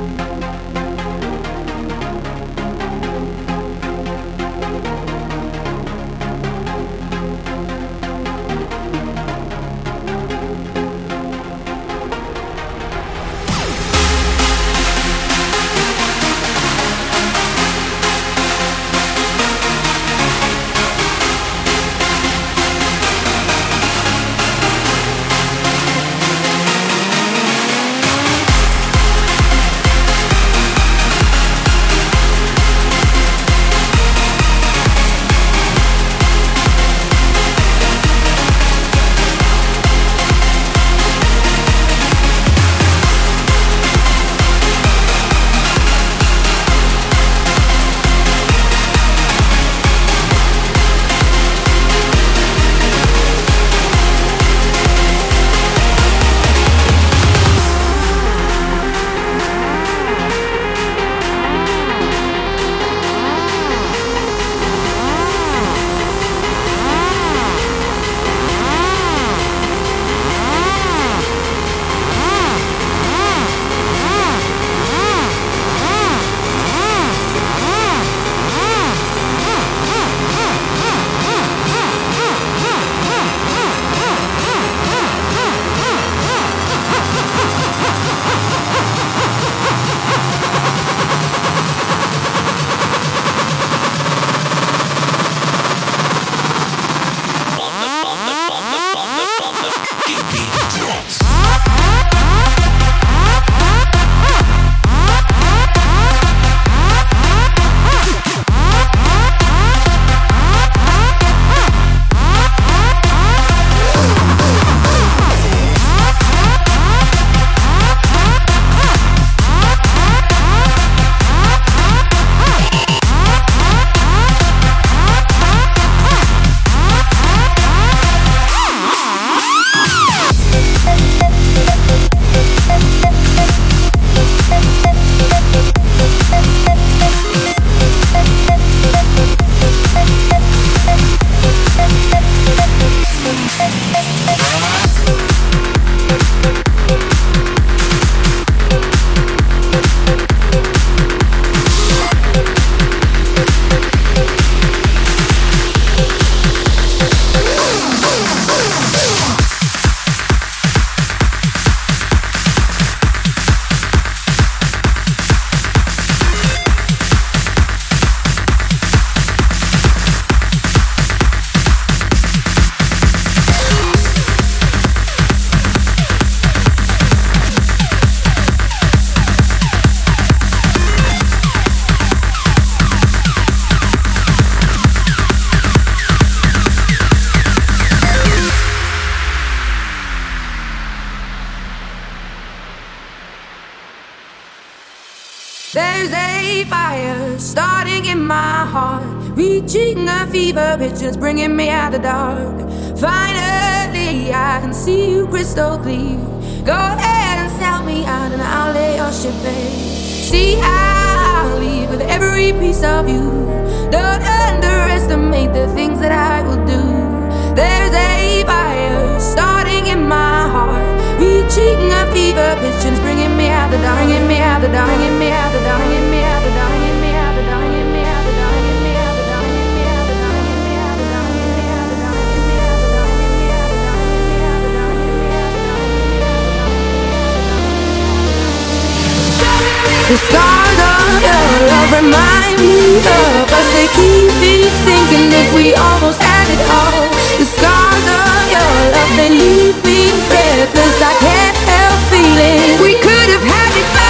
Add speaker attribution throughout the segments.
Speaker 1: Just
Speaker 2: The scars of your love remind me of us. They keep me thinking that we almost had it all. The scars of your love, they leave me breathless. I can't help feeling we could have had it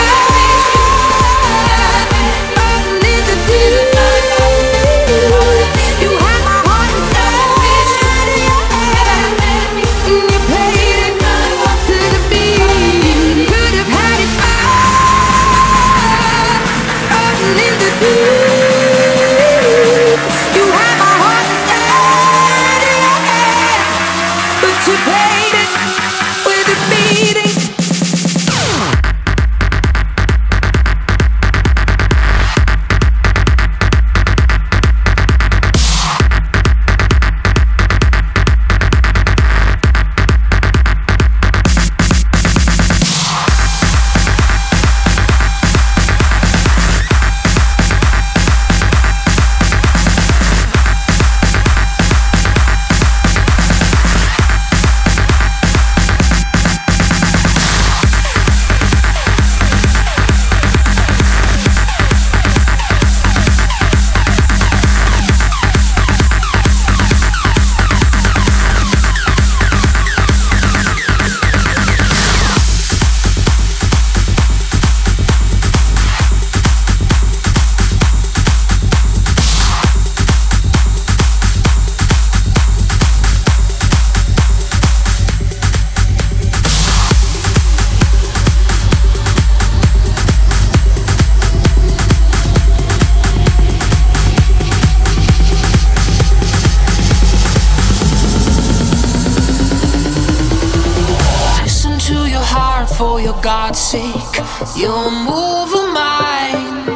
Speaker 3: heartsick. your move moving mine.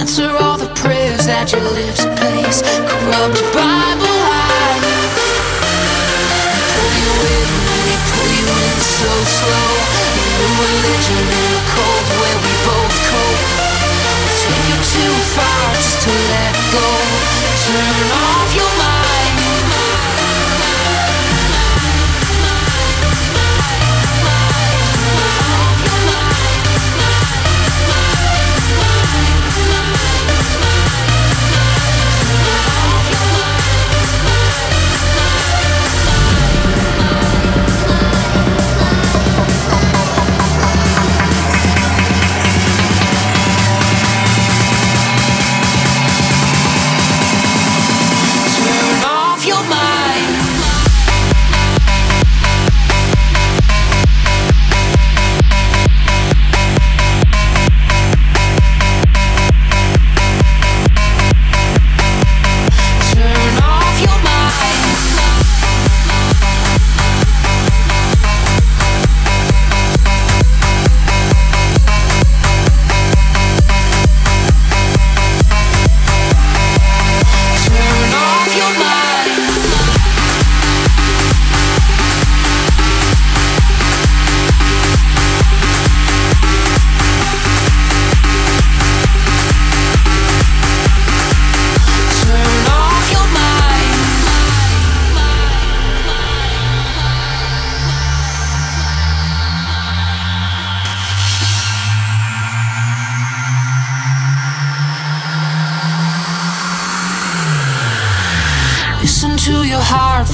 Speaker 3: Answer all the prayers that your lips place, corrupt by.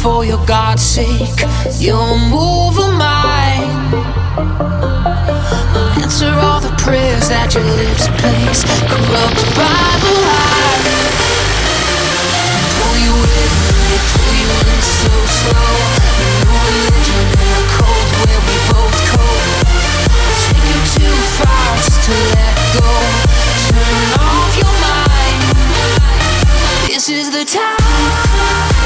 Speaker 3: for your God's sake. You'll move a mind. Answer all the prayers that your lips place. Corrupt Bible high. Pull you in, pull you in so slow. No religion in a cold where we both cold. Take you too far just to let go. Turn off your mind. This is the time.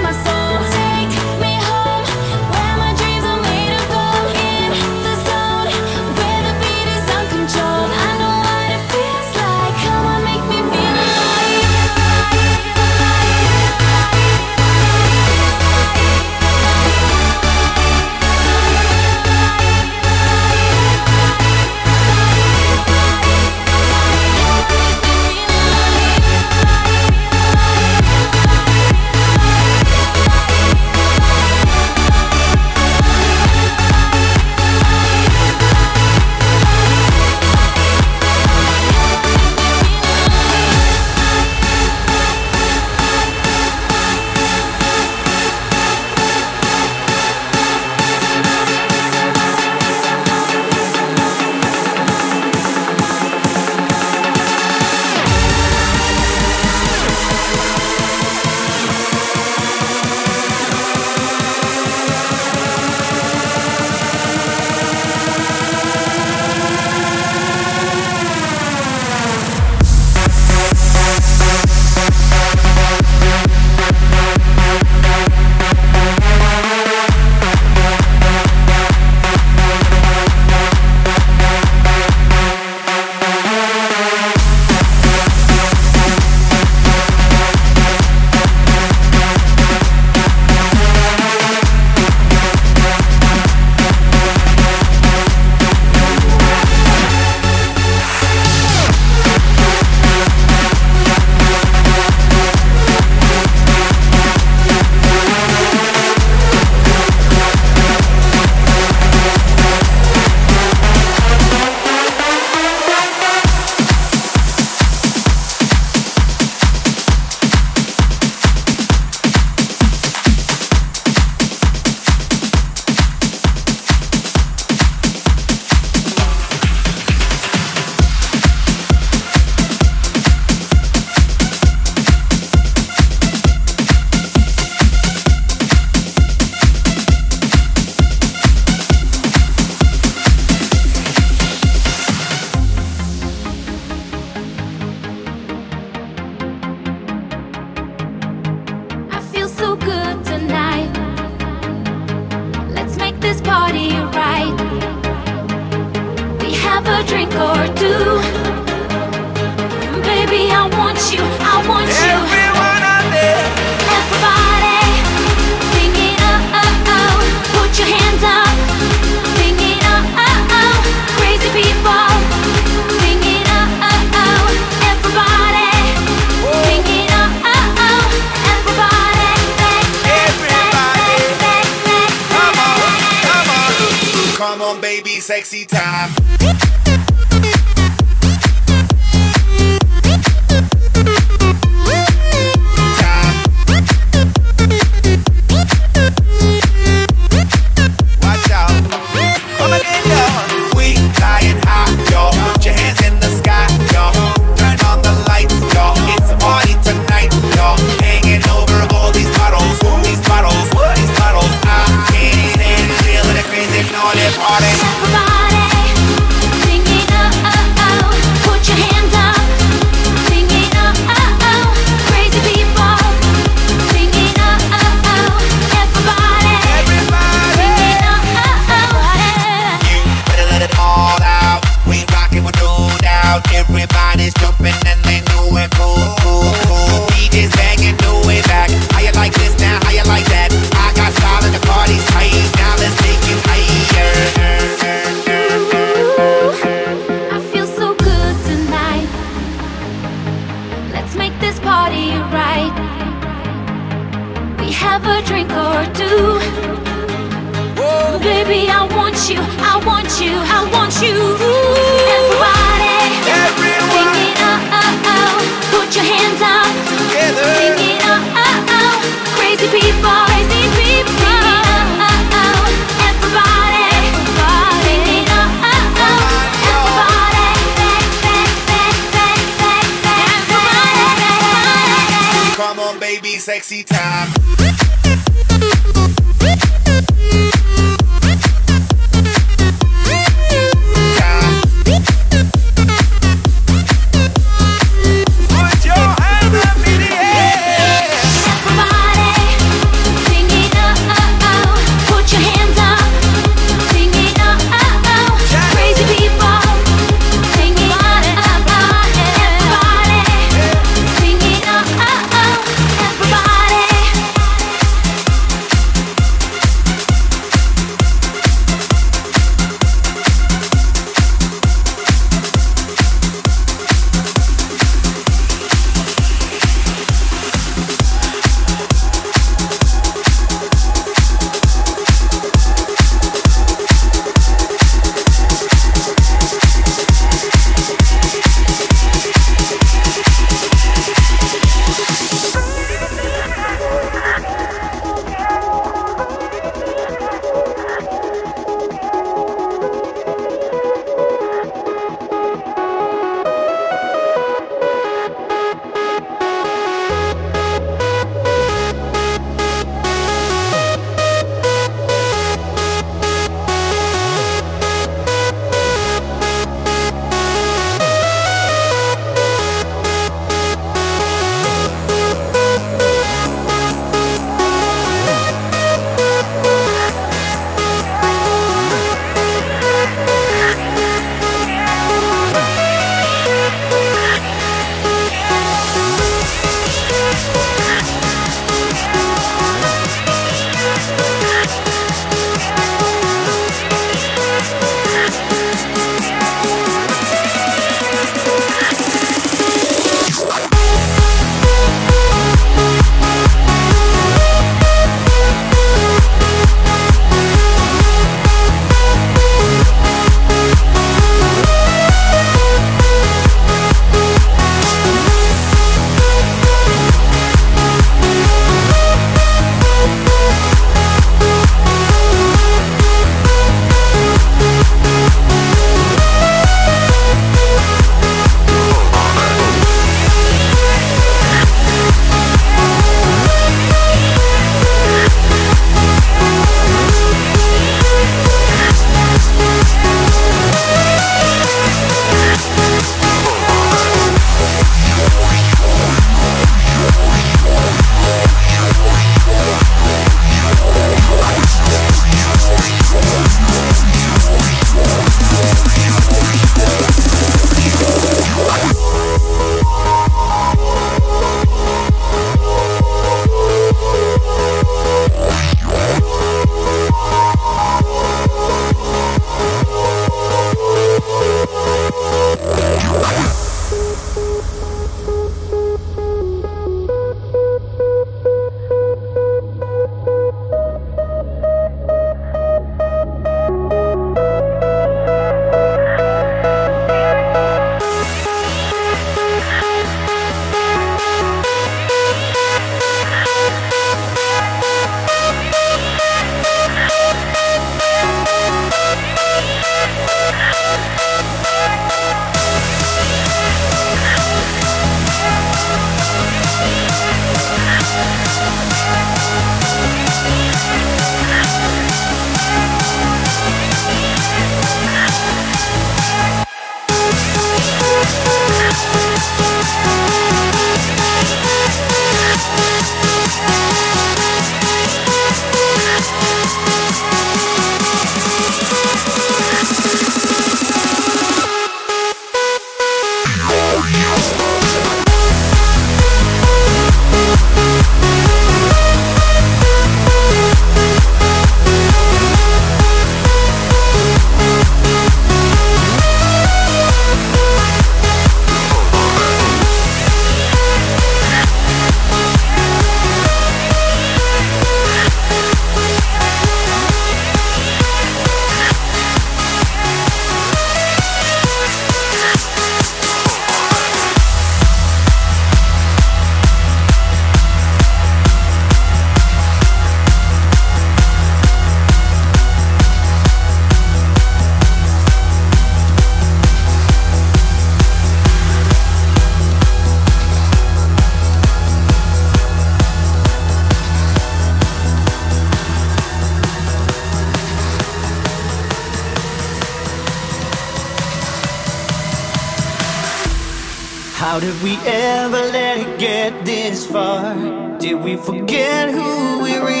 Speaker 4: How did we ever let it get this far? Did we forget who we really